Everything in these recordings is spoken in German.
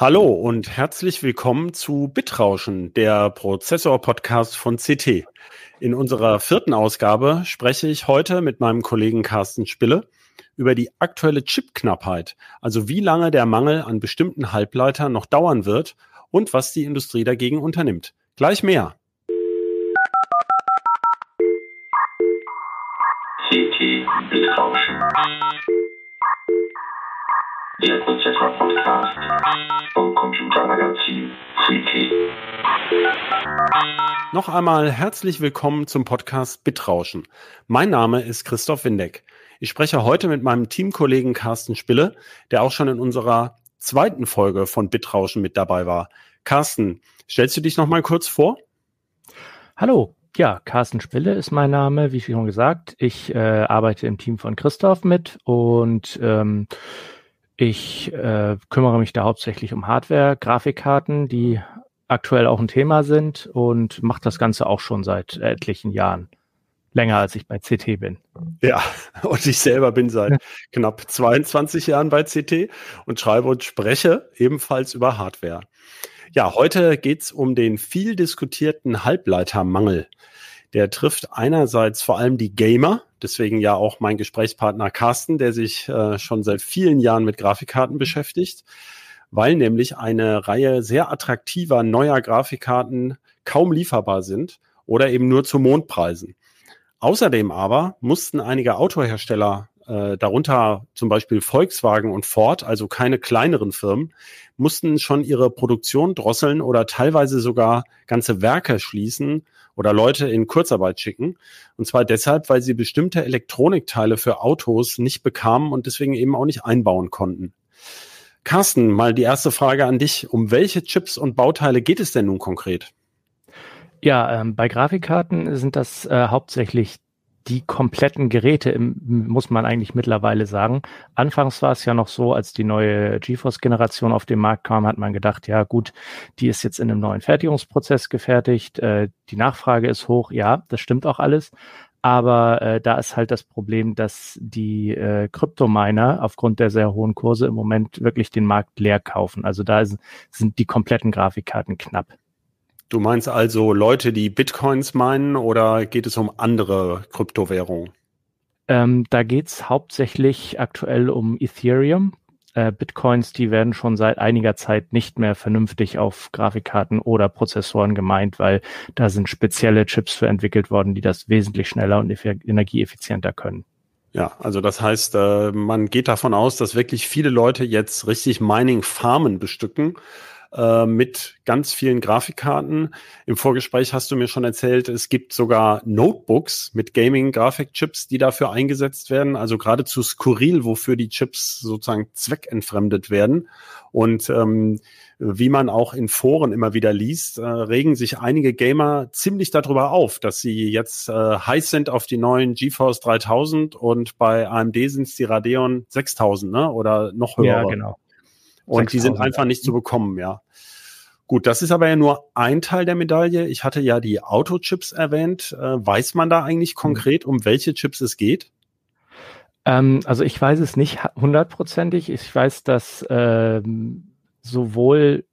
Hallo und herzlich willkommen zu Bitrauschen, der Prozessor-Podcast von CT. In unserer vierten Ausgabe spreche ich heute mit meinem Kollegen Carsten Spille über die aktuelle Chipknappheit, also wie lange der Mangel an bestimmten Halbleitern noch dauern wird und was die Industrie dagegen unternimmt. Gleich mehr. CT Bitrauschen. Der Prozessor-Podcast vom Computermagazin Freaky. Noch einmal herzlich willkommen zum Podcast Bitrauschen. Mein Name ist Christoph Windeck. Ich spreche heute mit meinem Teamkollegen Carsten Spille, der auch schon in unserer zweiten Folge von Bitrauschen mit dabei war. Carsten, stellst du dich noch mal kurz vor? Hallo, ja, Carsten Spille ist mein Name, wie schon gesagt. Ich äh, arbeite im Team von Christoph mit und ähm, ich äh, kümmere mich da hauptsächlich um Hardware, Grafikkarten, die aktuell auch ein Thema sind und mache das Ganze auch schon seit etlichen Jahren. Länger als ich bei CT bin. Ja, und ich selber bin seit knapp 22 Jahren bei CT und schreibe und spreche ebenfalls über Hardware. Ja, heute geht's um den viel diskutierten Halbleitermangel. Der trifft einerseits vor allem die Gamer, deswegen ja auch mein Gesprächspartner Carsten, der sich äh, schon seit vielen Jahren mit Grafikkarten beschäftigt, weil nämlich eine Reihe sehr attraktiver neuer Grafikkarten kaum lieferbar sind oder eben nur zu Mondpreisen. Außerdem aber mussten einige Autohersteller äh, darunter zum Beispiel Volkswagen und Ford, also keine kleineren Firmen, mussten schon ihre Produktion drosseln oder teilweise sogar ganze Werke schließen oder Leute in Kurzarbeit schicken. Und zwar deshalb, weil sie bestimmte Elektronikteile für Autos nicht bekamen und deswegen eben auch nicht einbauen konnten. Carsten, mal die erste Frage an dich. Um welche Chips und Bauteile geht es denn nun konkret? Ja, ähm, bei Grafikkarten sind das äh, hauptsächlich die kompletten Geräte, muss man eigentlich mittlerweile sagen. Anfangs war es ja noch so, als die neue GeForce-Generation auf den Markt kam, hat man gedacht, ja gut, die ist jetzt in einem neuen Fertigungsprozess gefertigt, äh, die Nachfrage ist hoch, ja, das stimmt auch alles. Aber äh, da ist halt das Problem, dass die äh, Kryptominer aufgrund der sehr hohen Kurse im Moment wirklich den Markt leer kaufen. Also da ist, sind die kompletten Grafikkarten knapp. Du meinst also Leute, die Bitcoins meinen oder geht es um andere Kryptowährungen? Ähm, da geht's hauptsächlich aktuell um Ethereum. Äh, Bitcoins, die werden schon seit einiger Zeit nicht mehr vernünftig auf Grafikkarten oder Prozessoren gemeint, weil da sind spezielle Chips für entwickelt worden, die das wesentlich schneller und energieeffizienter können. Ja, also das heißt, äh, man geht davon aus, dass wirklich viele Leute jetzt richtig Mining-Farmen bestücken äh, mit ganz vielen Grafikkarten. Im Vorgespräch hast du mir schon erzählt, es gibt sogar Notebooks mit Gaming-Grafikchips, die dafür eingesetzt werden. Also geradezu skurril, wofür die Chips sozusagen zweckentfremdet werden. Und ähm, wie man auch in Foren immer wieder liest, äh, regen sich einige Gamer ziemlich darüber auf, dass sie jetzt äh, heiß sind auf die neuen GeForce 3000 und bei AMD sind es die Radeon 6000 ne? oder noch höher. Ja, genau. Und die sind einfach nicht zu bekommen, ja. Gut, das ist aber ja nur ein Teil der Medaille. Ich hatte ja die Autochips erwähnt. Äh, weiß man da eigentlich mhm. konkret, um welche Chips es geht? Ähm, also ich weiß es nicht hundertprozentig. Ich weiß, dass ähm, sowohl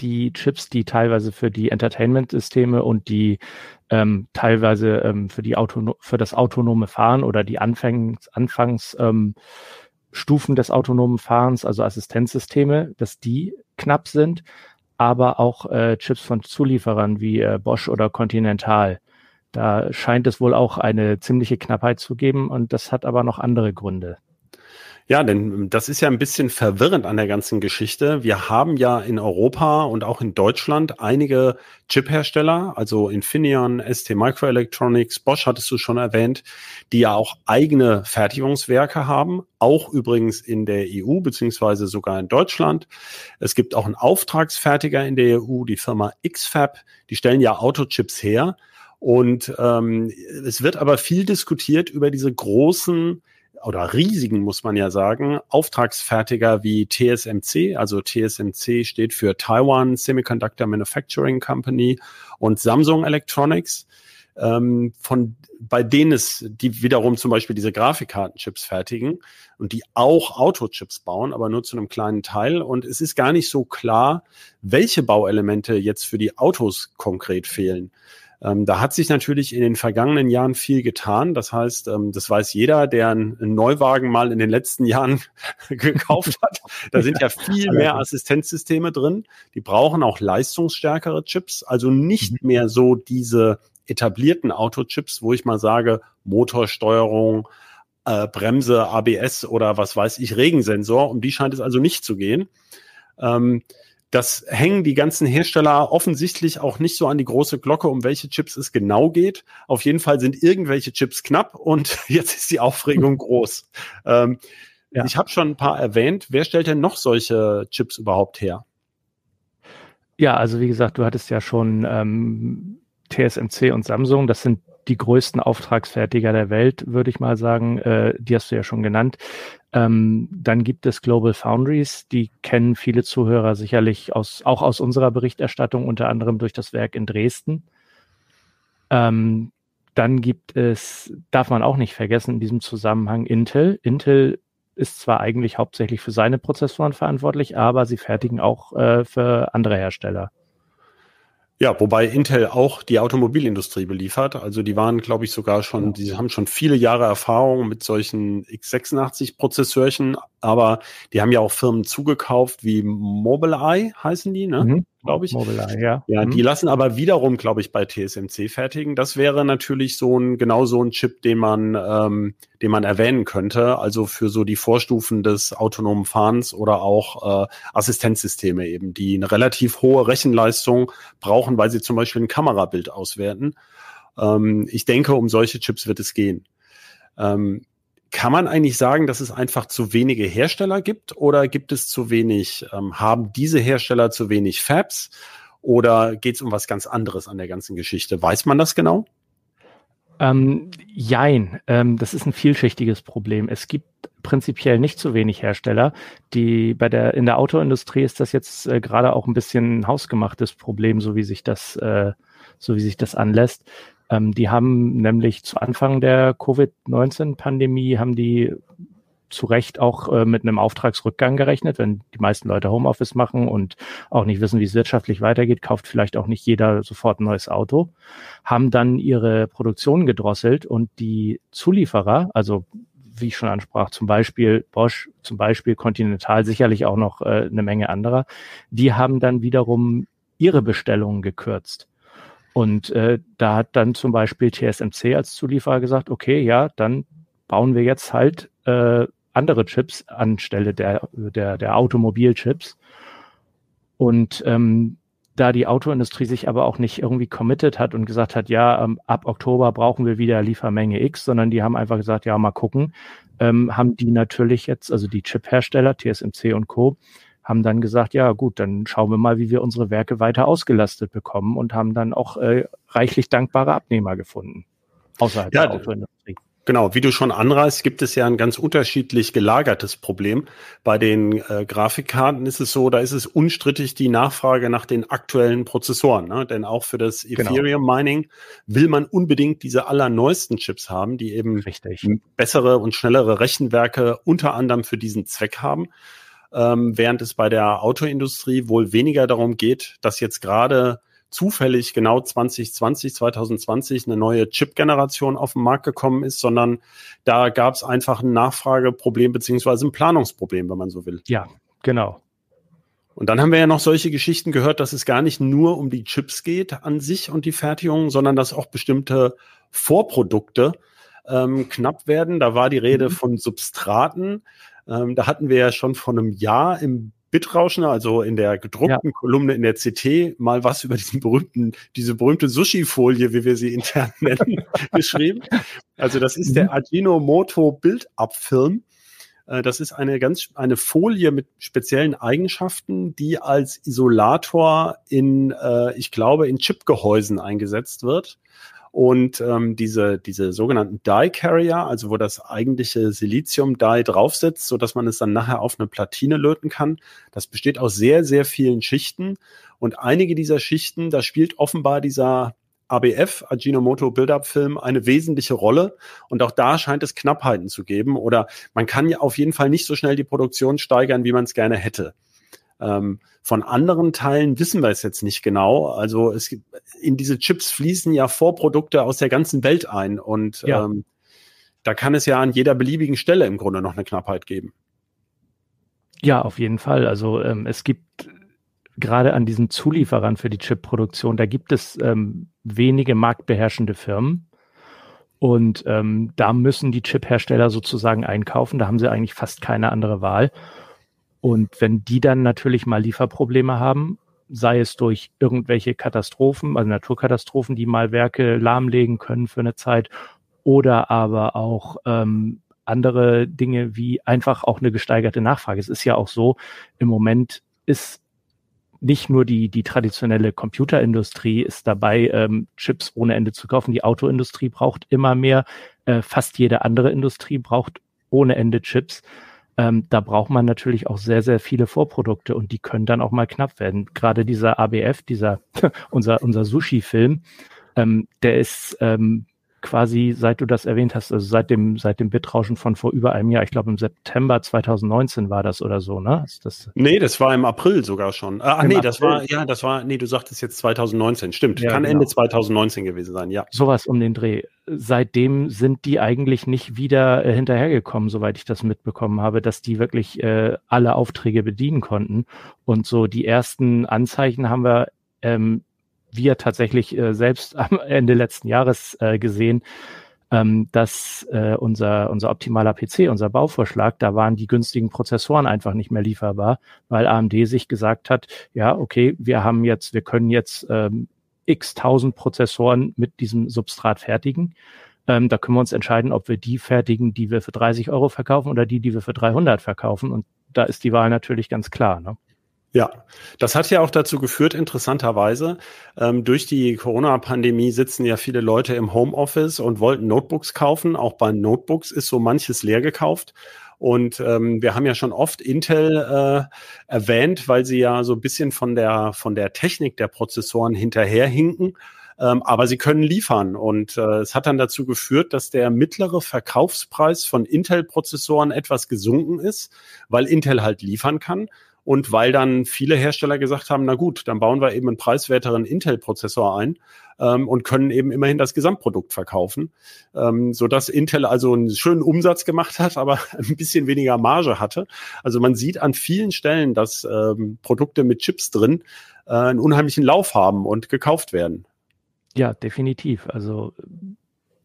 die Chips, die teilweise für die Entertainment-Systeme und die ähm, teilweise ähm, für die Auto für das autonome Fahren oder die Anfangs, Anfangs ähm, Stufen des autonomen Fahrens, also Assistenzsysteme, dass die knapp sind, aber auch äh, Chips von Zulieferern wie äh, Bosch oder Continental. Da scheint es wohl auch eine ziemliche Knappheit zu geben und das hat aber noch andere Gründe. Ja, denn das ist ja ein bisschen verwirrend an der ganzen Geschichte. Wir haben ja in Europa und auch in Deutschland einige Chip-Hersteller, also Infineon, ST Microelectronics, Bosch hattest du schon erwähnt, die ja auch eigene Fertigungswerke haben, auch übrigens in der EU beziehungsweise sogar in Deutschland. Es gibt auch einen Auftragsfertiger in der EU, die Firma XFAB, die stellen ja Autochips her. Und ähm, es wird aber viel diskutiert über diese großen oder riesigen, muss man ja sagen, Auftragsfertiger wie TSMC. Also TSMC steht für Taiwan Semiconductor Manufacturing Company und Samsung Electronics. ähm, von bei denen es, die wiederum zum Beispiel diese Grafikkartenchips fertigen und die auch Autochips bauen, aber nur zu einem kleinen Teil. Und es ist gar nicht so klar, welche Bauelemente jetzt für die Autos konkret fehlen. Ähm, da hat sich natürlich in den vergangenen Jahren viel getan. Das heißt, ähm, das weiß jeder, der einen Neuwagen mal in den letzten Jahren gekauft hat. Da sind ja viel mehr Assistenzsysteme drin. Die brauchen auch leistungsstärkere Chips, also nicht mhm. mehr so diese etablierten Autochips, wo ich mal sage, Motorsteuerung, äh, Bremse, ABS oder was weiß ich, Regensensor. Um die scheint es also nicht zu gehen. Ähm, das hängen die ganzen Hersteller offensichtlich auch nicht so an die große Glocke, um welche Chips es genau geht. Auf jeden Fall sind irgendwelche Chips knapp und jetzt ist die Aufregung groß. Ähm, ja. Ich habe schon ein paar erwähnt. Wer stellt denn noch solche Chips überhaupt her? Ja, also wie gesagt, du hattest ja schon ähm, TSMC und Samsung. Das sind die größten Auftragsfertiger der Welt, würde ich mal sagen. Äh, die hast du ja schon genannt. Ähm, dann gibt es Global Foundries, die kennen viele Zuhörer sicherlich aus, auch aus unserer Berichterstattung, unter anderem durch das Werk in Dresden. Ähm, dann gibt es, darf man auch nicht vergessen in diesem Zusammenhang, Intel. Intel ist zwar eigentlich hauptsächlich für seine Prozessoren verantwortlich, aber sie fertigen auch äh, für andere Hersteller. Ja, wobei Intel auch die Automobilindustrie beliefert. Also die waren, glaube ich, sogar schon, die haben schon viele Jahre Erfahrung mit solchen x86-Prozessörchen, aber die haben ja auch Firmen zugekauft wie Mobileye heißen die, ne? Mhm glaube ich. Mobileye, ja. Ja, mhm. die lassen aber wiederum, glaube ich, bei TSMC fertigen. Das wäre natürlich so ein, genau so ein Chip, den man, ähm, den man erwähnen könnte. Also für so die Vorstufen des autonomen Fahrens oder auch äh, Assistenzsysteme eben, die eine relativ hohe Rechenleistung brauchen, weil sie zum Beispiel ein Kamerabild auswerten. Ähm, ich denke, um solche Chips wird es gehen. Ähm, kann man eigentlich sagen, dass es einfach zu wenige Hersteller gibt oder gibt es zu wenig, ähm, haben diese Hersteller zu wenig Fabs oder geht es um was ganz anderes an der ganzen Geschichte? Weiß man das genau? Ähm, jein, ähm, das ist ein vielschichtiges Problem. Es gibt prinzipiell nicht zu wenig Hersteller. Die bei der in der Autoindustrie ist das jetzt äh, gerade auch ein bisschen ein hausgemachtes Problem, so wie sich das äh, so wie sich das anlässt. Ähm, die haben nämlich zu Anfang der Covid-19-Pandemie haben die zu Recht auch äh, mit einem Auftragsrückgang gerechnet, wenn die meisten Leute Homeoffice machen und auch nicht wissen, wie es wirtschaftlich weitergeht, kauft vielleicht auch nicht jeder sofort ein neues Auto, haben dann ihre Produktion gedrosselt und die Zulieferer, also wie ich schon ansprach, zum Beispiel Bosch, zum Beispiel Continental, sicherlich auch noch äh, eine Menge anderer, die haben dann wiederum ihre Bestellungen gekürzt. Und äh, da hat dann zum Beispiel TSMC als Zulieferer gesagt, okay, ja, dann bauen wir jetzt halt äh, andere Chips anstelle der, der, der Automobilchips. Und ähm, da die Autoindustrie sich aber auch nicht irgendwie committed hat und gesagt hat, ja, ähm, ab Oktober brauchen wir wieder Liefermenge X, sondern die haben einfach gesagt, ja, mal gucken, ähm, haben die natürlich jetzt, also die Chip-Hersteller, TSMC und Co., haben dann gesagt, ja gut, dann schauen wir mal, wie wir unsere Werke weiter ausgelastet bekommen und haben dann auch äh, reichlich dankbare Abnehmer gefunden. Außerhalb ja, der Autoindustrie. Genau, wie du schon anreißt, gibt es ja ein ganz unterschiedlich gelagertes Problem. Bei den äh, Grafikkarten ist es so, da ist es unstrittig die Nachfrage nach den aktuellen Prozessoren. Ne? Denn auch für das genau. Ethereum Mining will man unbedingt diese allerneuesten Chips haben, die eben Richtig. bessere und schnellere Rechenwerke unter anderem für diesen Zweck haben ähm, während es bei der Autoindustrie wohl weniger darum geht, dass jetzt gerade zufällig genau 2020, 2020 eine neue Chip-Generation auf den Markt gekommen ist, sondern da gab es einfach ein Nachfrageproblem beziehungsweise ein Planungsproblem, wenn man so will. Ja, genau. Und dann haben wir ja noch solche Geschichten gehört, dass es gar nicht nur um die Chips geht an sich und die Fertigung, sondern dass auch bestimmte Vorprodukte ähm, knapp werden. Da war die Rede mhm. von Substraten. Ähm, da hatten wir ja schon vor einem Jahr im Bitrauschen, also in der gedruckten ja. Kolumne in der CT, mal was über diesen berühmten, diese berühmte Sushi-Folie, wie wir sie intern nennen, geschrieben. Also das ist mhm. der Ajinomoto Bildabfilm. Äh, das ist eine ganz eine Folie mit speziellen Eigenschaften, die als Isolator in, äh, ich glaube, in Chipgehäusen eingesetzt wird. Und ähm, diese, diese sogenannten Die Carrier, also wo das eigentliche Silizium-Die draufsetzt, so dass man es dann nachher auf eine Platine löten kann, das besteht aus sehr, sehr vielen Schichten. Und einige dieser Schichten, da spielt offenbar dieser ABF, Ajinomoto Build-Up Film, eine wesentliche Rolle. Und auch da scheint es Knappheiten zu geben. Oder man kann ja auf jeden Fall nicht so schnell die Produktion steigern, wie man es gerne hätte. Ähm, von anderen Teilen wissen wir es jetzt nicht genau. Also es gibt, in diese Chips fließen ja Vorprodukte aus der ganzen Welt ein und ja. ähm, da kann es ja an jeder beliebigen Stelle im Grunde noch eine Knappheit geben. Ja, auf jeden Fall. Also ähm, es gibt gerade an diesen Zulieferern für die Chipproduktion, da gibt es ähm, wenige marktbeherrschende Firmen. Und ähm, da müssen die Chip-Hersteller sozusagen einkaufen. Da haben sie eigentlich fast keine andere Wahl. Und wenn die dann natürlich mal Lieferprobleme haben, sei es durch irgendwelche Katastrophen, also Naturkatastrophen, die mal Werke lahmlegen können für eine Zeit, oder aber auch ähm, andere Dinge wie einfach auch eine gesteigerte Nachfrage. Es ist ja auch so, im Moment ist nicht nur die, die traditionelle Computerindustrie ist dabei, ähm, Chips ohne Ende zu kaufen. Die Autoindustrie braucht immer mehr. Äh, fast jede andere Industrie braucht ohne Ende Chips. Ähm, da braucht man natürlich auch sehr, sehr viele Vorprodukte und die können dann auch mal knapp werden. Gerade dieser ABF, dieser unser, unser Sushi-Film, ähm, der ist ähm, quasi, seit du das erwähnt hast, also seit dem, seit dem Bitrauschen von vor über einem Jahr, ich glaube im September 2019 war das oder so, ne? Ist das nee, das war im April sogar schon. Ah, nee, April. das war, ja, das war, nee, du sagtest jetzt 2019, stimmt. Ja, Kann genau. Ende 2019 gewesen sein, ja. Sowas um den Dreh. Seitdem sind die eigentlich nicht wieder äh, hinterhergekommen, soweit ich das mitbekommen habe, dass die wirklich äh, alle Aufträge bedienen konnten. Und so die ersten Anzeichen haben wir ähm, wir tatsächlich äh, selbst am Ende letzten Jahres äh, gesehen, ähm, dass äh, unser, unser optimaler PC, unser Bauvorschlag, da waren die günstigen Prozessoren einfach nicht mehr lieferbar, weil AMD sich gesagt hat, ja, okay, wir haben jetzt, wir können jetzt ähm, x tausend Prozessoren mit diesem Substrat fertigen. Ähm, da können wir uns entscheiden, ob wir die fertigen, die wir für 30 Euro verkaufen oder die, die wir für 300 verkaufen. Und da ist die Wahl natürlich ganz klar. Ne? Ja, das hat ja auch dazu geführt, interessanterweise, ähm, durch die Corona-Pandemie sitzen ja viele Leute im Homeoffice und wollten Notebooks kaufen. Auch bei Notebooks ist so manches leer gekauft. Und ähm, wir haben ja schon oft Intel äh, erwähnt, weil sie ja so ein bisschen von der, von der Technik der Prozessoren hinterherhinken. Ähm, aber sie können liefern. Und äh, es hat dann dazu geführt, dass der mittlere Verkaufspreis von Intel-Prozessoren etwas gesunken ist, weil Intel halt liefern kann. Und weil dann viele Hersteller gesagt haben, na gut, dann bauen wir eben einen preiswerteren Intel-Prozessor ein ähm, und können eben immerhin das Gesamtprodukt verkaufen, ähm, so dass Intel also einen schönen Umsatz gemacht hat, aber ein bisschen weniger Marge hatte. Also man sieht an vielen Stellen, dass ähm, Produkte mit Chips drin äh, einen unheimlichen Lauf haben und gekauft werden. Ja, definitiv. Also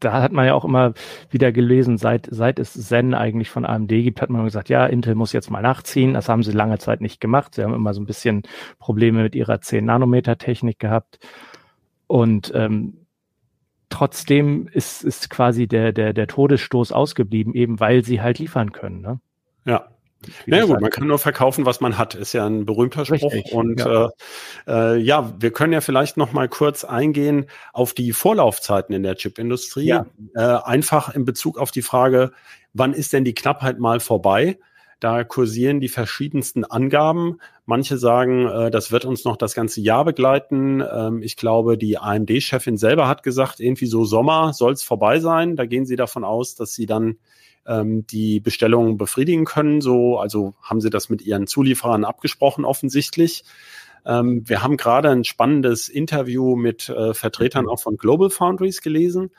da hat man ja auch immer wieder gelesen, seit, seit es Zen eigentlich von AMD gibt, hat man gesagt, ja, Intel muss jetzt mal nachziehen. Das haben sie lange Zeit nicht gemacht. Sie haben immer so ein bisschen Probleme mit ihrer 10-Nanometer-Technik gehabt. Und ähm, trotzdem ist, ist quasi der, der, der Todesstoß ausgeblieben, eben weil sie halt liefern können. Ne? Ja, na ja, gut, man kann nur verkaufen, was man hat, ist ja ein berühmter Spruch. Richtig, und ja. Äh, äh, ja, wir können ja vielleicht noch mal kurz eingehen auf die Vorlaufzeiten in der Chipindustrie. Ja. Äh, einfach in Bezug auf die Frage, wann ist denn die Knappheit mal vorbei? Da kursieren die verschiedensten Angaben. Manche sagen, äh, das wird uns noch das ganze Jahr begleiten. Ähm, ich glaube, die AMD-Chefin selber hat gesagt, irgendwie so Sommer soll es vorbei sein. Da gehen sie davon aus, dass sie dann ähm, die Bestellungen befriedigen können. So, also haben sie das mit ihren Zulieferern abgesprochen offensichtlich. Ähm, wir haben gerade ein spannendes Interview mit äh, Vertretern auch von Global Foundries gelesen.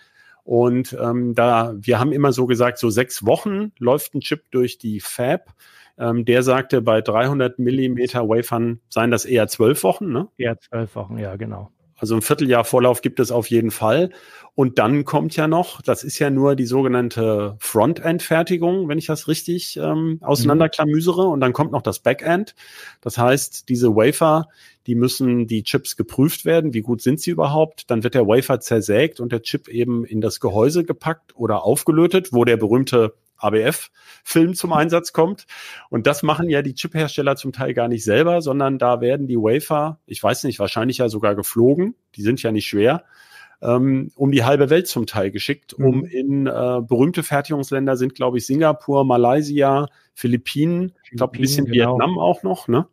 Und ähm, da, wir haben immer so gesagt, so sechs Wochen läuft ein Chip durch die Fab. Ähm, der sagte, bei 300 Millimeter Wafern seien das eher zwölf Wochen, ne? Eher zwölf Wochen, ja, genau. Also ein Vierteljahr Vorlauf gibt es auf jeden Fall. Und dann kommt ja noch, das ist ja nur die sogenannte Frontend-Fertigung, wenn ich das richtig ähm, auseinanderklamüsere. Und dann kommt noch das Backend. Das heißt, diese Wafer, die müssen die Chips geprüft werden. Wie gut sind sie überhaupt? Dann wird der Wafer zersägt und der Chip eben in das Gehäuse gepackt oder aufgelötet, wo der berühmte ABF-Film zum Einsatz kommt. Und das machen ja die Chip-Hersteller zum Teil gar nicht selber, sondern da werden die Wafer, ich weiß nicht, wahrscheinlich ja sogar geflogen, die sind ja nicht schwer, ähm, um die halbe Welt zum Teil geschickt, um mhm. in äh, berühmte Fertigungsländer sind, glaube ich, Singapur, Malaysia, Philippinen, ich glaube ein bisschen genau. Vietnam auch noch, ne?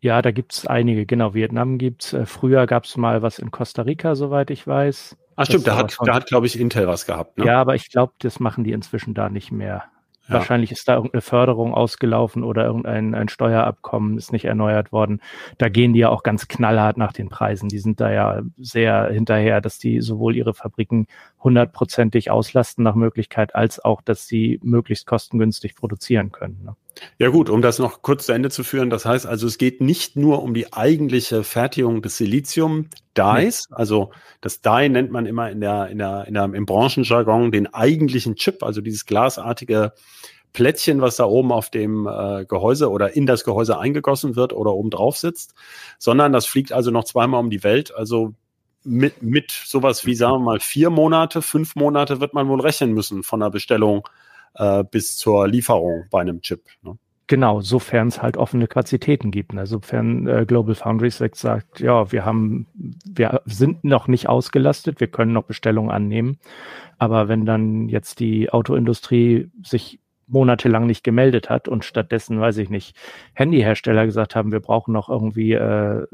Ja, da gibt's einige, genau. Vietnam gibt's. Äh, früher gab's mal was in Costa Rica, soweit ich weiß. Ach stimmt, da hat, da hat, glaube ich, Intel was gehabt. Ne? Ja, aber ich glaube, das machen die inzwischen da nicht mehr. Ja. Wahrscheinlich ist da irgendeine Förderung ausgelaufen oder irgendein ein Steuerabkommen ist nicht erneuert worden. Da gehen die ja auch ganz knallhart nach den Preisen. Die sind da ja sehr hinterher, dass die sowohl ihre Fabriken hundertprozentig auslasten nach Möglichkeit, als auch, dass sie möglichst kostengünstig produzieren können. Ne? Ja gut, um das noch kurz zu Ende zu führen, das heißt also, es geht nicht nur um die eigentliche Fertigung des Silizium-Dies, nee. also das Die nennt man immer in der, in der, in der, im Branchenjargon den eigentlichen Chip, also dieses glasartige Plättchen, was da oben auf dem äh, Gehäuse oder in das Gehäuse eingegossen wird oder oben drauf sitzt, sondern das fliegt also noch zweimal um die Welt, also mit, mit sowas wie, sagen wir mal, vier Monate, fünf Monate wird man wohl rechnen müssen von der Bestellung äh, bis zur Lieferung bei einem Chip. Ne? Genau, sofern es halt offene Kapazitäten gibt. Ne? Sofern äh, Global Foundries sagt, ja, wir haben, wir sind noch nicht ausgelastet, wir können noch Bestellungen annehmen. Aber wenn dann jetzt die Autoindustrie sich monatelang nicht gemeldet hat und stattdessen, weiß ich nicht, Handyhersteller gesagt haben, wir brauchen noch irgendwie äh,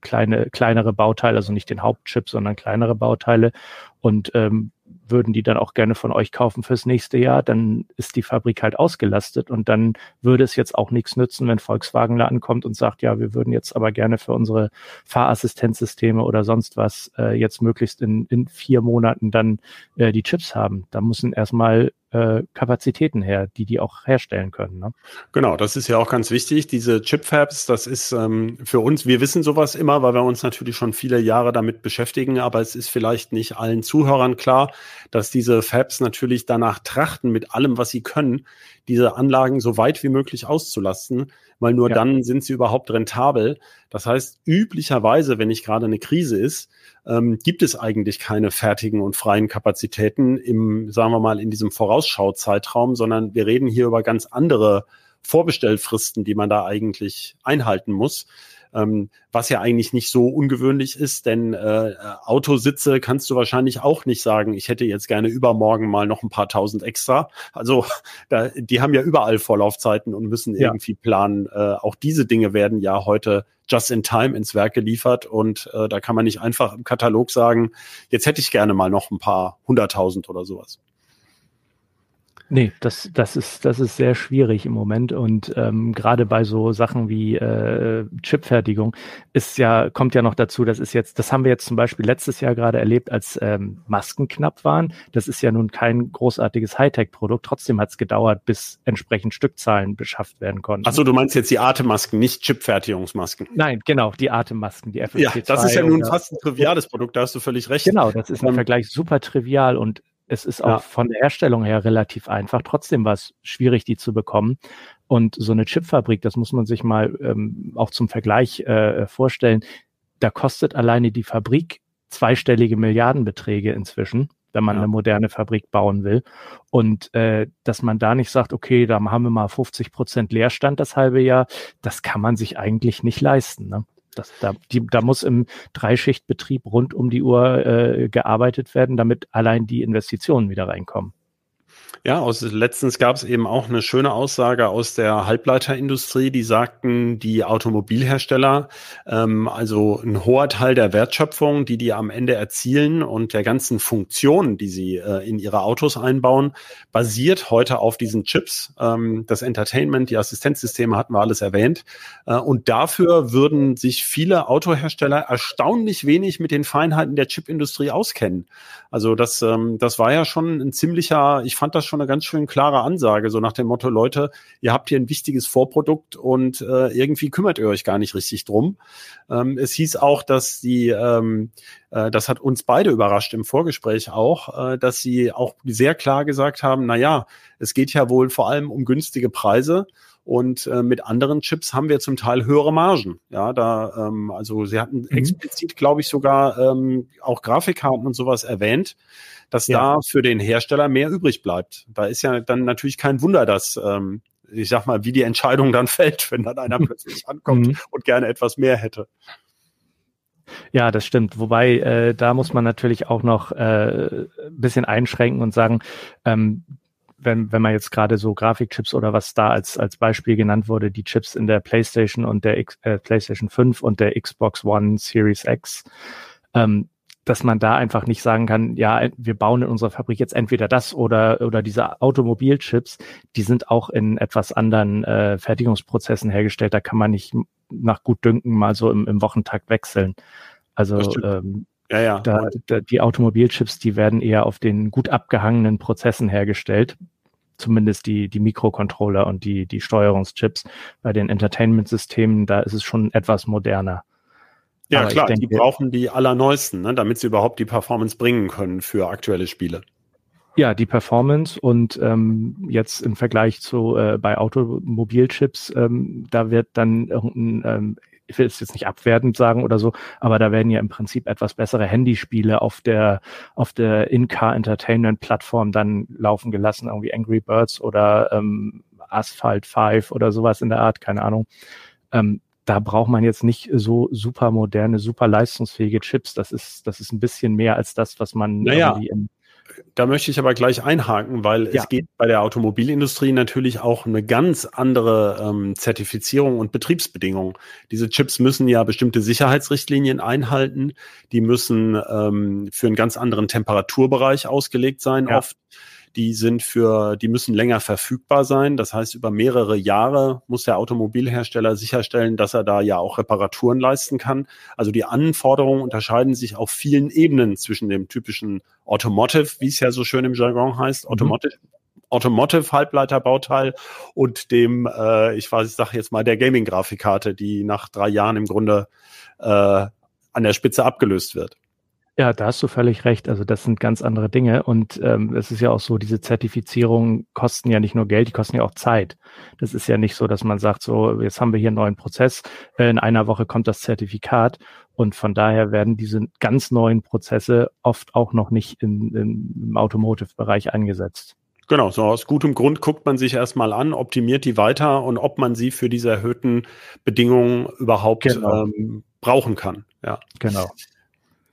kleine, kleinere Bauteile, also nicht den Hauptchip, sondern kleinere Bauteile und ähm, würden die dann auch gerne von euch kaufen fürs nächste Jahr, dann ist die Fabrik halt ausgelastet und dann würde es jetzt auch nichts nützen, wenn Volkswagen da ankommt und sagt, ja, wir würden jetzt aber gerne für unsere Fahrassistenzsysteme oder sonst was äh, jetzt möglichst in, in vier Monaten dann äh, die Chips haben. Da müssen erstmal äh, Kapazitäten her, die die auch herstellen können. Ne? Genau, das ist ja auch ganz wichtig. Diese Chip-Fabs, das ist ähm, für uns, wir wissen sowas immer, weil wir uns natürlich schon viele Jahre damit beschäftigen, aber es ist vielleicht nicht allen Zuhörern klar, dass diese Fabs natürlich danach trachten, mit allem, was sie können, diese Anlagen so weit wie möglich auszulasten, weil nur ja. dann sind sie überhaupt rentabel. Das heißt, üblicherweise, wenn nicht gerade eine Krise ist, ähm, gibt es eigentlich keine fertigen und freien Kapazitäten im, sagen wir mal, in diesem Vorausschauzeitraum, sondern wir reden hier über ganz andere Vorbestellfristen, die man da eigentlich einhalten muss ähm, was ja eigentlich nicht so ungewöhnlich ist, denn äh, Autositze kannst du wahrscheinlich auch nicht sagen, ich hätte jetzt gerne übermorgen mal noch ein paar tausend extra. Also da, die haben ja überall Vorlaufzeiten und müssen ja. irgendwie planen. Äh, auch diese Dinge werden ja heute just in time ins Werk geliefert und äh, da kann man nicht einfach im Katalog sagen, jetzt hätte ich gerne mal noch ein paar hunderttausend oder sowas. Nee, das, das, ist, das ist sehr schwierig im Moment. Und ähm, gerade bei so Sachen wie äh, Chipfertigung ist ja, kommt ja noch dazu, das ist jetzt, das haben wir jetzt zum Beispiel letztes Jahr gerade erlebt, als ähm, Masken knapp waren. Das ist ja nun kein großartiges Hightech-Produkt. Trotzdem hat es gedauert, bis entsprechend Stückzahlen beschafft werden konnten. Achso, du meinst jetzt die Atemmasken, nicht Chipfertigungsmasken. Nein, genau, die Atemmasken, die FFP2. Ja, das ist ja nun fast ein triviales Produkt, da hast du völlig recht. Genau, das ist im ähm, Vergleich super trivial und es ist ja. auch von der Herstellung her relativ einfach. Trotzdem war es schwierig, die zu bekommen. Und so eine Chipfabrik, das muss man sich mal ähm, auch zum Vergleich äh, vorstellen, da kostet alleine die Fabrik zweistellige Milliardenbeträge inzwischen, wenn man ja. eine moderne Fabrik bauen will. Und äh, dass man da nicht sagt, okay, da haben wir mal 50 Prozent Leerstand das halbe Jahr, das kann man sich eigentlich nicht leisten. Ne? Das, da, die, da muss im Dreischichtbetrieb rund um die Uhr äh, gearbeitet werden, damit allein die Investitionen wieder reinkommen. Ja, aus, letztens gab es eben auch eine schöne Aussage aus der Halbleiterindustrie, die sagten, die Automobilhersteller, ähm, also ein hoher Teil der Wertschöpfung, die die am Ende erzielen und der ganzen Funktionen, die sie äh, in ihre Autos einbauen, basiert heute auf diesen Chips. Ähm, das Entertainment, die Assistenzsysteme hatten wir alles erwähnt. Äh, und dafür würden sich viele Autohersteller erstaunlich wenig mit den Feinheiten der Chipindustrie auskennen. Also das, ähm, das war ja schon ein ziemlicher, ich fand das schon eine ganz schön klare Ansage, so nach dem Motto, Leute, ihr habt hier ein wichtiges Vorprodukt und äh, irgendwie kümmert ihr euch gar nicht richtig drum. Ähm, es hieß auch, dass die, ähm, äh, das hat uns beide überrascht im Vorgespräch auch, äh, dass sie auch sehr klar gesagt haben, na ja, es geht ja wohl vor allem um günstige Preise und äh, mit anderen Chips haben wir zum Teil höhere Margen. Ja, da, ähm, also sie hatten mhm. explizit, glaube ich, sogar ähm, auch Grafikkarten und sowas erwähnt, dass ja. da für den Hersteller mehr übrig bleibt. Da ist ja dann natürlich kein Wunder, dass ähm, ich sag mal, wie die Entscheidung dann fällt, wenn dann einer plötzlich ankommt mhm. und gerne etwas mehr hätte. Ja, das stimmt. Wobei, äh, da muss man natürlich auch noch äh, ein bisschen einschränken und sagen, ähm, wenn, wenn man jetzt gerade so Grafikchips oder was da als, als Beispiel genannt wurde, die Chips in der PlayStation und der X, äh, PlayStation 5 und der Xbox One Series X, ähm, dass man da einfach nicht sagen kann, ja, wir bauen in unserer Fabrik jetzt entweder das oder, oder diese Automobilchips, die sind auch in etwas anderen äh, Fertigungsprozessen hergestellt. Da kann man nicht nach Gutdünken mal so im, im Wochentakt wechseln. Also ähm, ja, ja. Da, da, die Automobilchips, die werden eher auf den gut abgehangenen Prozessen hergestellt. Zumindest die, die Mikrocontroller und die, die Steuerungschips. Bei den Entertainment-Systemen, da ist es schon etwas moderner. Ja, Aber klar, denke, die brauchen die allerneuesten, ne, damit sie überhaupt die Performance bringen können für aktuelle Spiele. Ja, die Performance und ähm, jetzt im Vergleich zu äh, bei Automobilchips, ähm, da wird dann irgendein ähm, ich will es jetzt nicht abwertend sagen oder so, aber da werden ja im Prinzip etwas bessere Handyspiele auf der, auf der In-Car Entertainment Plattform dann laufen gelassen, irgendwie Angry Birds oder ähm, Asphalt 5 oder sowas in der Art, keine Ahnung. Ähm, da braucht man jetzt nicht so super moderne, super leistungsfähige Chips. Das ist, das ist ein bisschen mehr als das, was man naja. irgendwie im da möchte ich aber gleich einhaken, weil ja. es geht bei der Automobilindustrie natürlich auch eine ganz andere ähm, Zertifizierung und Betriebsbedingungen. Diese Chips müssen ja bestimmte Sicherheitsrichtlinien einhalten. Die müssen ähm, für einen ganz anderen Temperaturbereich ausgelegt sein, ja. oft die sind für, die müssen länger verfügbar sein. Das heißt, über mehrere Jahre muss der Automobilhersteller sicherstellen, dass er da ja auch Reparaturen leisten kann. Also die Anforderungen unterscheiden sich auf vielen Ebenen zwischen dem typischen Automotive, wie es ja so schön im Jargon heißt, mhm. Automotive, Automotive Halbleiterbauteil und dem, äh, ich weiß, ich sage jetzt mal der Gaming-Grafikkarte, die nach drei Jahren im Grunde äh, an der Spitze abgelöst wird. Ja, da hast du völlig recht. Also das sind ganz andere Dinge. Und ähm, es ist ja auch so, diese Zertifizierungen kosten ja nicht nur Geld, die kosten ja auch Zeit. Das ist ja nicht so, dass man sagt, so, jetzt haben wir hier einen neuen Prozess, äh, in einer Woche kommt das Zertifikat. Und von daher werden diese ganz neuen Prozesse oft auch noch nicht in, in, im Automotive-Bereich eingesetzt. Genau, so aus gutem Grund guckt man sich erstmal an, optimiert die weiter und ob man sie für diese erhöhten Bedingungen überhaupt genau. ähm, brauchen kann. Ja, genau.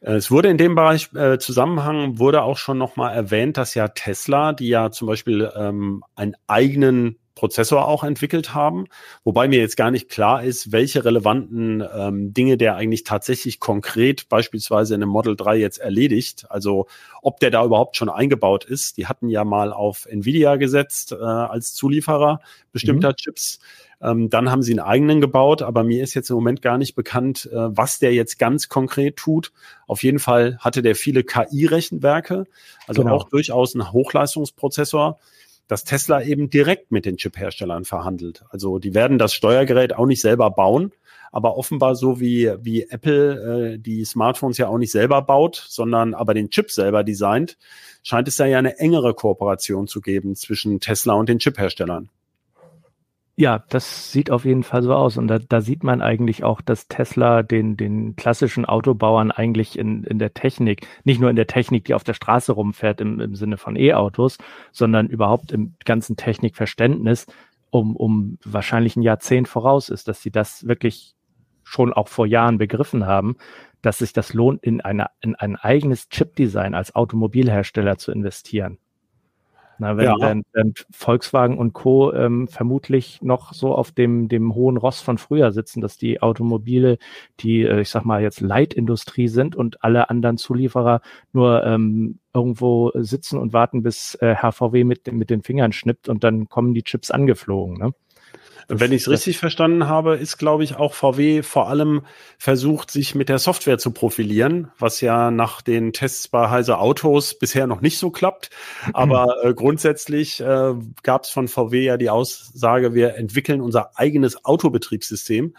Äh, es wurde in dem Bereich äh, Zusammenhang wurde auch schon nochmal erwähnt, dass ja Tesla, die ja zum Beispiel ähm, einen eigenen Prozessor auch entwickelt haben, wobei mir jetzt gar nicht klar ist, welche relevanten ähm, Dinge der eigentlich tatsächlich konkret beispielsweise in einem Model 3 jetzt erledigt. Also ob der da überhaupt schon eingebaut ist. Die hatten ja mal auf Nvidia gesetzt äh, als Zulieferer bestimmter mhm. Chips. Ähm, dann haben sie einen eigenen gebaut, aber mir ist jetzt im Moment gar nicht bekannt, äh, was der jetzt ganz konkret tut. Auf jeden Fall hatte der viele KI-Rechenwerke, also genau. auch durchaus ein Hochleistungsprozessor dass Tesla eben direkt mit den Chip-Herstellern verhandelt. Also die werden das Steuergerät auch nicht selber bauen, aber offenbar so wie, wie Apple äh, die Smartphones ja auch nicht selber baut, sondern aber den Chip selber designt, scheint es da ja eine engere Kooperation zu geben zwischen Tesla und den Chip-Herstellern. Ja, das sieht auf jeden Fall so aus. Und da, da sieht man eigentlich auch, dass Tesla den, den klassischen Autobauern eigentlich in, in der Technik, nicht nur in der Technik, die auf der Straße rumfährt im, im Sinne von E-Autos, sondern überhaupt im ganzen Technikverständnis um, um wahrscheinlich ein Jahrzehnt voraus ist, dass sie das wirklich schon auch vor Jahren begriffen haben, dass sich das lohnt, in, eine, in ein eigenes Chip-Design als Automobilhersteller zu investieren. Na, wenn, ja. wenn, wenn Volkswagen und Co. Ähm, vermutlich noch so auf dem, dem hohen Ross von früher sitzen, dass die Automobile, die, äh, ich sag mal, jetzt Leitindustrie sind und alle anderen Zulieferer nur ähm, irgendwo sitzen und warten, bis äh, HVW mit, mit den Fingern schnippt und dann kommen die Chips angeflogen. Ne? Wenn ich es richtig verstanden habe, ist, glaube ich, auch VW vor allem versucht, sich mit der Software zu profilieren, was ja nach den Tests bei Heise Autos bisher noch nicht so klappt. Aber äh, grundsätzlich äh, gab es von VW ja die Aussage, wir entwickeln unser eigenes Autobetriebssystem.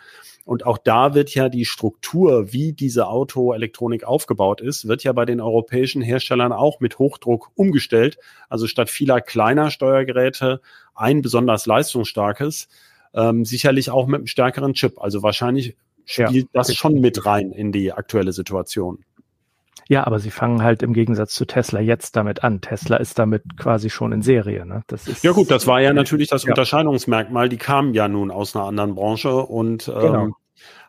Und auch da wird ja die Struktur, wie diese Autoelektronik aufgebaut ist, wird ja bei den europäischen Herstellern auch mit Hochdruck umgestellt. Also statt vieler kleiner Steuergeräte ein besonders leistungsstarkes ähm, sicherlich auch mit einem stärkeren Chip. Also wahrscheinlich spielt ja, das schon mit rein in die aktuelle Situation. Ja, aber sie fangen halt im Gegensatz zu Tesla jetzt damit an. Tesla ist damit quasi schon in Serie. Ne? Das ist, ja gut, das war ja natürlich das ja. Unterscheidungsmerkmal. Die kamen ja nun aus einer anderen Branche und ähm, genau.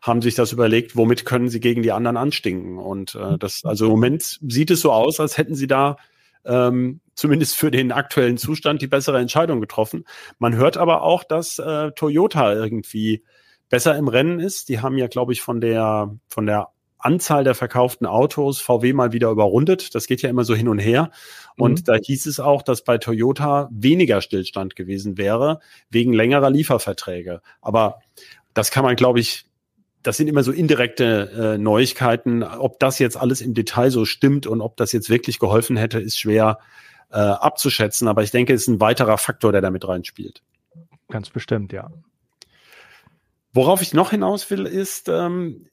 haben sich das überlegt, womit können sie gegen die anderen anstinken. Und äh, das, also im Moment sieht es so aus, als hätten sie da ähm, zumindest für den aktuellen Zustand die bessere Entscheidung getroffen. Man hört aber auch, dass äh, Toyota irgendwie besser im Rennen ist. Die haben ja, glaube ich, von der von der Anzahl der verkauften Autos VW mal wieder überrundet. Das geht ja immer so hin und her. Und mhm. da hieß es auch, dass bei Toyota weniger Stillstand gewesen wäre, wegen längerer Lieferverträge. Aber das kann man, glaube ich, das sind immer so indirekte äh, Neuigkeiten. Ob das jetzt alles im Detail so stimmt und ob das jetzt wirklich geholfen hätte, ist schwer äh, abzuschätzen. Aber ich denke, es ist ein weiterer Faktor, der damit reinspielt. Ganz bestimmt, ja. Worauf ich noch hinaus will, ist, ähm,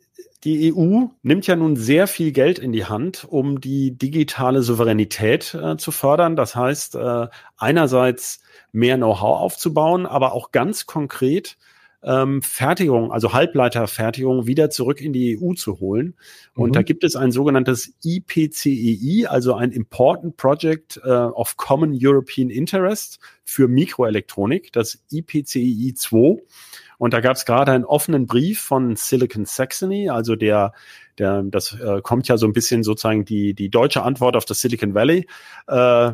die EU nimmt ja nun sehr viel Geld in die Hand, um die digitale Souveränität äh, zu fördern. Das heißt, äh, einerseits mehr Know-how aufzubauen, aber auch ganz konkret ähm, Fertigung, also Halbleiterfertigung wieder zurück in die EU zu holen. Und mhm. da gibt es ein sogenanntes IPCEI, also ein Important Project äh, of Common European Interest für Mikroelektronik, das IPCEI 2. Und da gab es gerade einen offenen Brief von Silicon Saxony, also der, der, das äh, kommt ja so ein bisschen sozusagen die, die deutsche Antwort auf das Silicon Valley. Äh,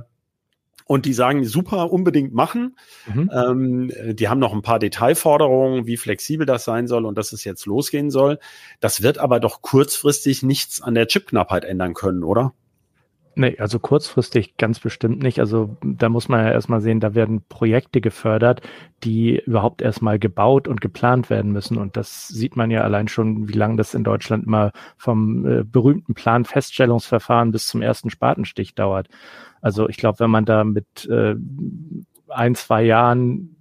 und die sagen, super, unbedingt machen. Mhm. Ähm, die haben noch ein paar Detailforderungen, wie flexibel das sein soll und dass es jetzt losgehen soll. Das wird aber doch kurzfristig nichts an der Chipknappheit ändern können, oder? Nee, also kurzfristig ganz bestimmt nicht. Also da muss man ja erstmal sehen, da werden Projekte gefördert, die überhaupt erstmal gebaut und geplant werden müssen. Und das sieht man ja allein schon, wie lange das in Deutschland immer vom äh, berühmten Planfeststellungsverfahren bis zum ersten Spatenstich dauert. Also ich glaube, wenn man da mit äh, ein, zwei Jahren,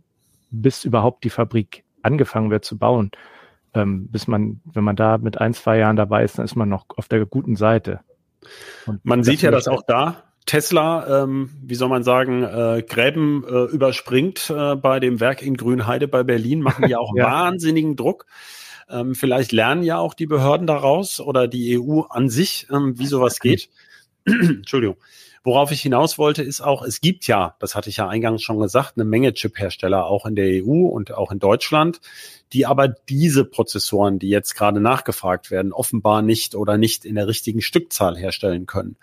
bis überhaupt die Fabrik angefangen wird zu bauen, ähm, bis man, wenn man da mit ein, zwei Jahren dabei ist, dann ist man noch auf der guten Seite. Man sieht ja das auch da. Tesla, ähm, wie soll man sagen, äh, Gräben äh, überspringt äh, bei dem Werk in Grünheide bei Berlin, machen ja auch ja. wahnsinnigen Druck. Ähm, vielleicht lernen ja auch die Behörden daraus oder die EU an sich, ähm, wie sowas geht. Entschuldigung. Worauf ich hinaus wollte, ist auch, es gibt ja, das hatte ich ja eingangs schon gesagt, eine Menge Chip-Hersteller auch in der EU und auch in Deutschland, die aber diese Prozessoren, die jetzt gerade nachgefragt werden, offenbar nicht oder nicht in der richtigen Stückzahl herstellen können.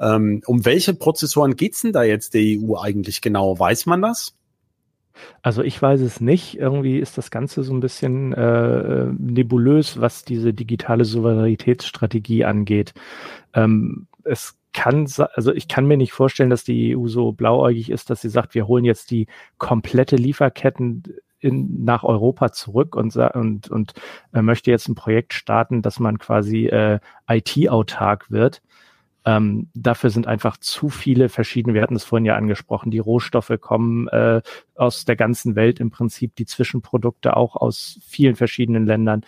Ähm, um welche Prozessoren geht's denn da jetzt der EU eigentlich genau? Weiß man das? Also ich weiß es nicht. Irgendwie ist das Ganze so ein bisschen äh, nebulös, was diese digitale Souveränitätsstrategie angeht. Ähm, es kann, also ich kann mir nicht vorstellen, dass die EU so blauäugig ist, dass sie sagt, wir holen jetzt die komplette Lieferketten in, nach Europa zurück und, und, und äh, möchte jetzt ein Projekt starten, dass man quasi äh, IT-autark wird. Ähm, dafür sind einfach zu viele verschiedene, wir hatten es vorhin ja angesprochen, die Rohstoffe kommen äh, aus der ganzen Welt im Prinzip, die Zwischenprodukte auch aus vielen verschiedenen Ländern.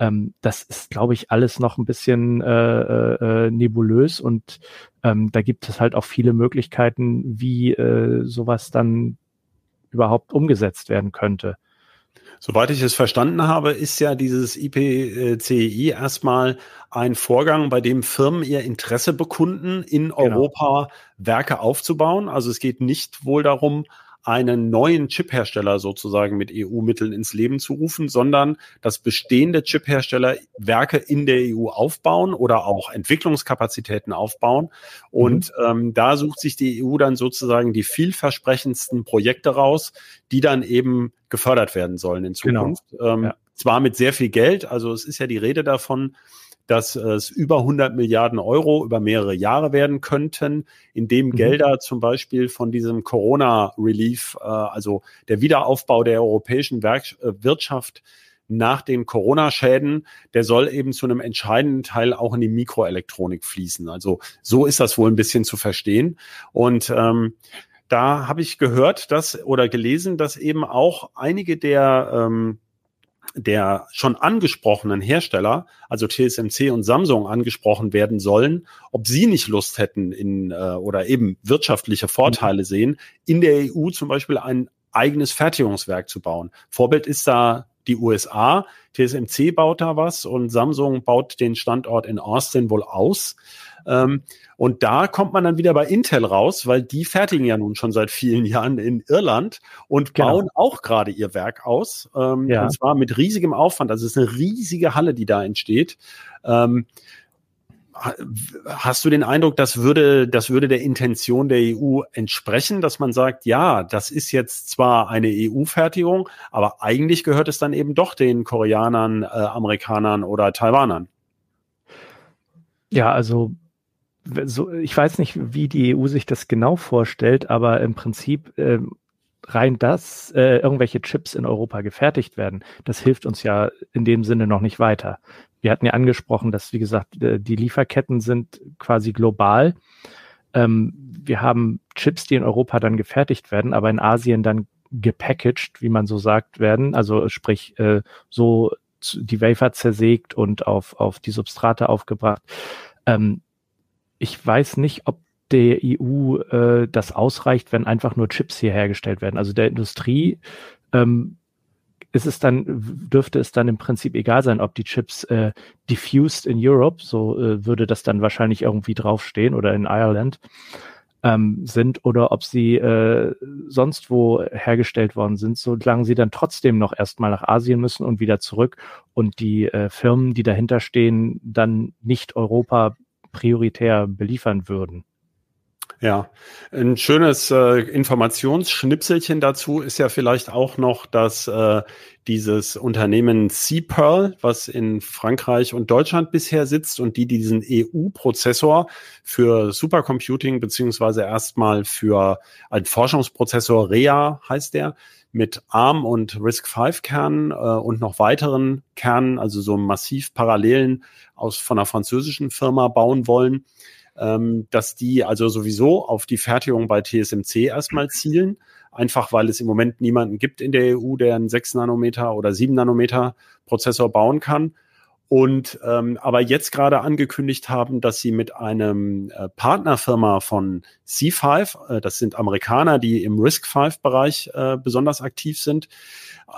Ähm, das ist, glaube ich, alles noch ein bisschen äh, äh, äh, nebulös und ähm, da gibt es halt auch viele Möglichkeiten, wie äh, sowas dann überhaupt umgesetzt werden könnte. Soweit ich es verstanden habe, ist ja dieses IPCI erstmal ein Vorgang, bei dem Firmen ihr Interesse bekunden, in genau. Europa Werke aufzubauen. Also es geht nicht wohl darum, einen neuen Chiphersteller sozusagen mit EU-Mitteln ins Leben zu rufen, sondern dass bestehende Chiphersteller Werke in der EU aufbauen oder auch Entwicklungskapazitäten aufbauen. Und mhm. ähm, da sucht sich die EU dann sozusagen die vielversprechendsten Projekte raus, die dann eben gefördert werden sollen in genau. Zukunft. Genau. Ähm, ja. Zwar mit sehr viel Geld, also es ist ja die Rede davon, dass es über 100 Milliarden Euro über mehrere Jahre werden könnten, indem mhm. Gelder zum Beispiel von diesem Corona-Relief, äh, also der Wiederaufbau der europäischen Werk äh, Wirtschaft nach den Corona-Schäden, der soll eben zu einem entscheidenden Teil auch in die Mikroelektronik fließen. Also so ist das wohl ein bisschen zu verstehen. Und ähm, da habe ich gehört, dass oder gelesen, dass eben auch einige der ähm, der schon angesprochenen Hersteller, also TSMC und Samsung angesprochen werden sollen, ob sie nicht Lust hätten in äh, oder eben wirtschaftliche Vorteile sehen, in der EU zum Beispiel ein eigenes Fertigungswerk zu bauen. Vorbild ist da die USA. TSMC baut da was und Samsung baut den Standort in Austin wohl aus. Ähm, und da kommt man dann wieder bei Intel raus, weil die fertigen ja nun schon seit vielen Jahren in Irland und genau. bauen auch gerade ihr Werk aus. Ähm, ja. Und zwar mit riesigem Aufwand. Also es ist eine riesige Halle, die da entsteht. Ähm, hast du den Eindruck, das würde, das würde der Intention der EU entsprechen, dass man sagt, ja, das ist jetzt zwar eine EU-Fertigung, aber eigentlich gehört es dann eben doch den Koreanern, äh, Amerikanern oder Taiwanern? Ja, also so, ich weiß nicht, wie die EU sich das genau vorstellt, aber im Prinzip äh, rein das, äh, irgendwelche Chips in Europa gefertigt werden, das hilft uns ja in dem Sinne noch nicht weiter. Wir hatten ja angesprochen, dass, wie gesagt, äh, die Lieferketten sind quasi global. Ähm, wir haben Chips, die in Europa dann gefertigt werden, aber in Asien dann gepackaged, wie man so sagt, werden. Also sprich, äh, so die Wafer zersägt und auf, auf die Substrate aufgebracht. Ähm, ich weiß nicht, ob der EU äh, das ausreicht, wenn einfach nur Chips hier hergestellt werden. Also der Industrie ähm, ist es dann, dürfte es dann im Prinzip egal sein, ob die Chips äh, diffused in Europe, so äh, würde das dann wahrscheinlich irgendwie draufstehen oder in Ireland ähm, sind oder ob sie äh, sonst wo hergestellt worden sind, solange sie dann trotzdem noch erstmal nach Asien müssen und wieder zurück und die äh, Firmen, die dahinter stehen, dann nicht Europa prioritär beliefern würden. Ja, ein schönes äh, Informationsschnipselchen dazu ist ja vielleicht auch noch, dass äh, dieses Unternehmen C-Pearl, was in Frankreich und Deutschland bisher sitzt und die diesen EU-Prozessor für Supercomputing beziehungsweise erstmal für einen Forschungsprozessor REA heißt der, mit ARM und RISC-V Kernen äh, und noch weiteren Kernen, also so massiv parallelen aus von einer französischen Firma bauen wollen ähm, dass die also sowieso auf die Fertigung bei TSMC erstmal zielen, einfach weil es im Moment niemanden gibt in der EU, der einen 6 Nanometer oder 7 Nanometer Prozessor bauen kann. Und ähm, aber jetzt gerade angekündigt haben, dass sie mit einem äh, Partnerfirma von C5, äh, das sind Amerikaner, die im RISC-V-Bereich äh, besonders aktiv sind,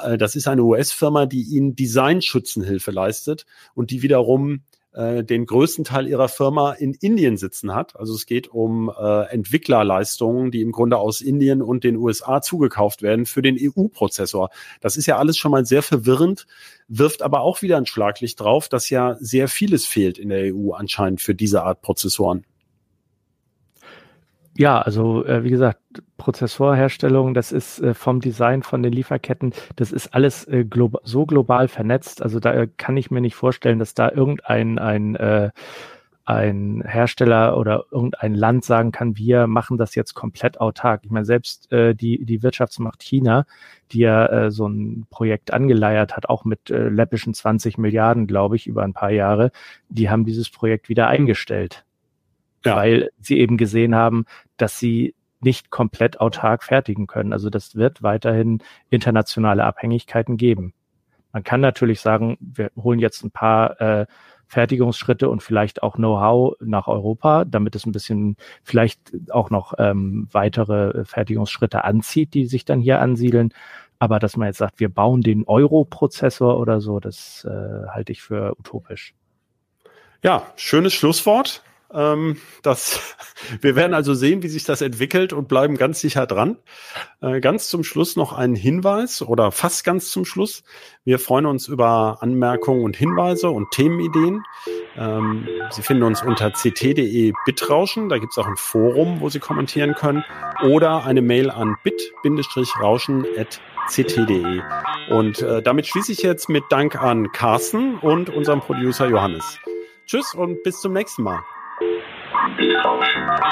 äh, das ist eine US-Firma, die ihnen Designschützenhilfe leistet und die wiederum äh, den größten Teil ihrer Firma in Indien sitzen hat. Also es geht um äh, Entwicklerleistungen, die im Grunde aus Indien und den USA zugekauft werden für den EU-Prozessor. Das ist ja alles schon mal sehr verwirrend, wirft aber auch wieder ein Schlaglicht drauf, dass ja sehr vieles fehlt in der EU anscheinend für diese Art Prozessoren. Ja, also äh, wie gesagt, Prozessorherstellung, das ist äh, vom Design von den Lieferketten, das ist alles äh, globa so global vernetzt. Also da äh, kann ich mir nicht vorstellen, dass da irgendein ein, äh, ein Hersteller oder irgendein Land sagen kann, wir machen das jetzt komplett autark. Ich meine, selbst äh, die, die Wirtschaftsmacht China, die ja äh, so ein Projekt angeleiert hat, auch mit äh, läppischen 20 Milliarden, glaube ich, über ein paar Jahre, die haben dieses Projekt wieder eingestellt ja. weil sie eben gesehen haben, dass sie nicht komplett autark fertigen können. Also das wird weiterhin internationale Abhängigkeiten geben. Man kann natürlich sagen, wir holen jetzt ein paar äh, Fertigungsschritte und vielleicht auch Know-how nach Europa, damit es ein bisschen vielleicht auch noch ähm, weitere Fertigungsschritte anzieht, die sich dann hier ansiedeln. Aber dass man jetzt sagt, wir bauen den Euro-Prozessor oder so, das äh, halte ich für utopisch. Ja, schönes Schlusswort. Ähm, das, wir werden also sehen, wie sich das entwickelt und bleiben ganz sicher dran. Äh, ganz zum Schluss noch ein Hinweis oder fast ganz zum Schluss. Wir freuen uns über Anmerkungen und Hinweise und Themenideen. Ähm, Sie finden uns unter ct.de bitrauschen. Da gibt es auch ein Forum, wo Sie kommentieren können. Oder eine Mail an bit-rauschen.ct.de. Und äh, damit schließe ich jetzt mit Dank an Carsten und unserem Producer Johannes. Tschüss und bis zum nächsten Mal. Thank you.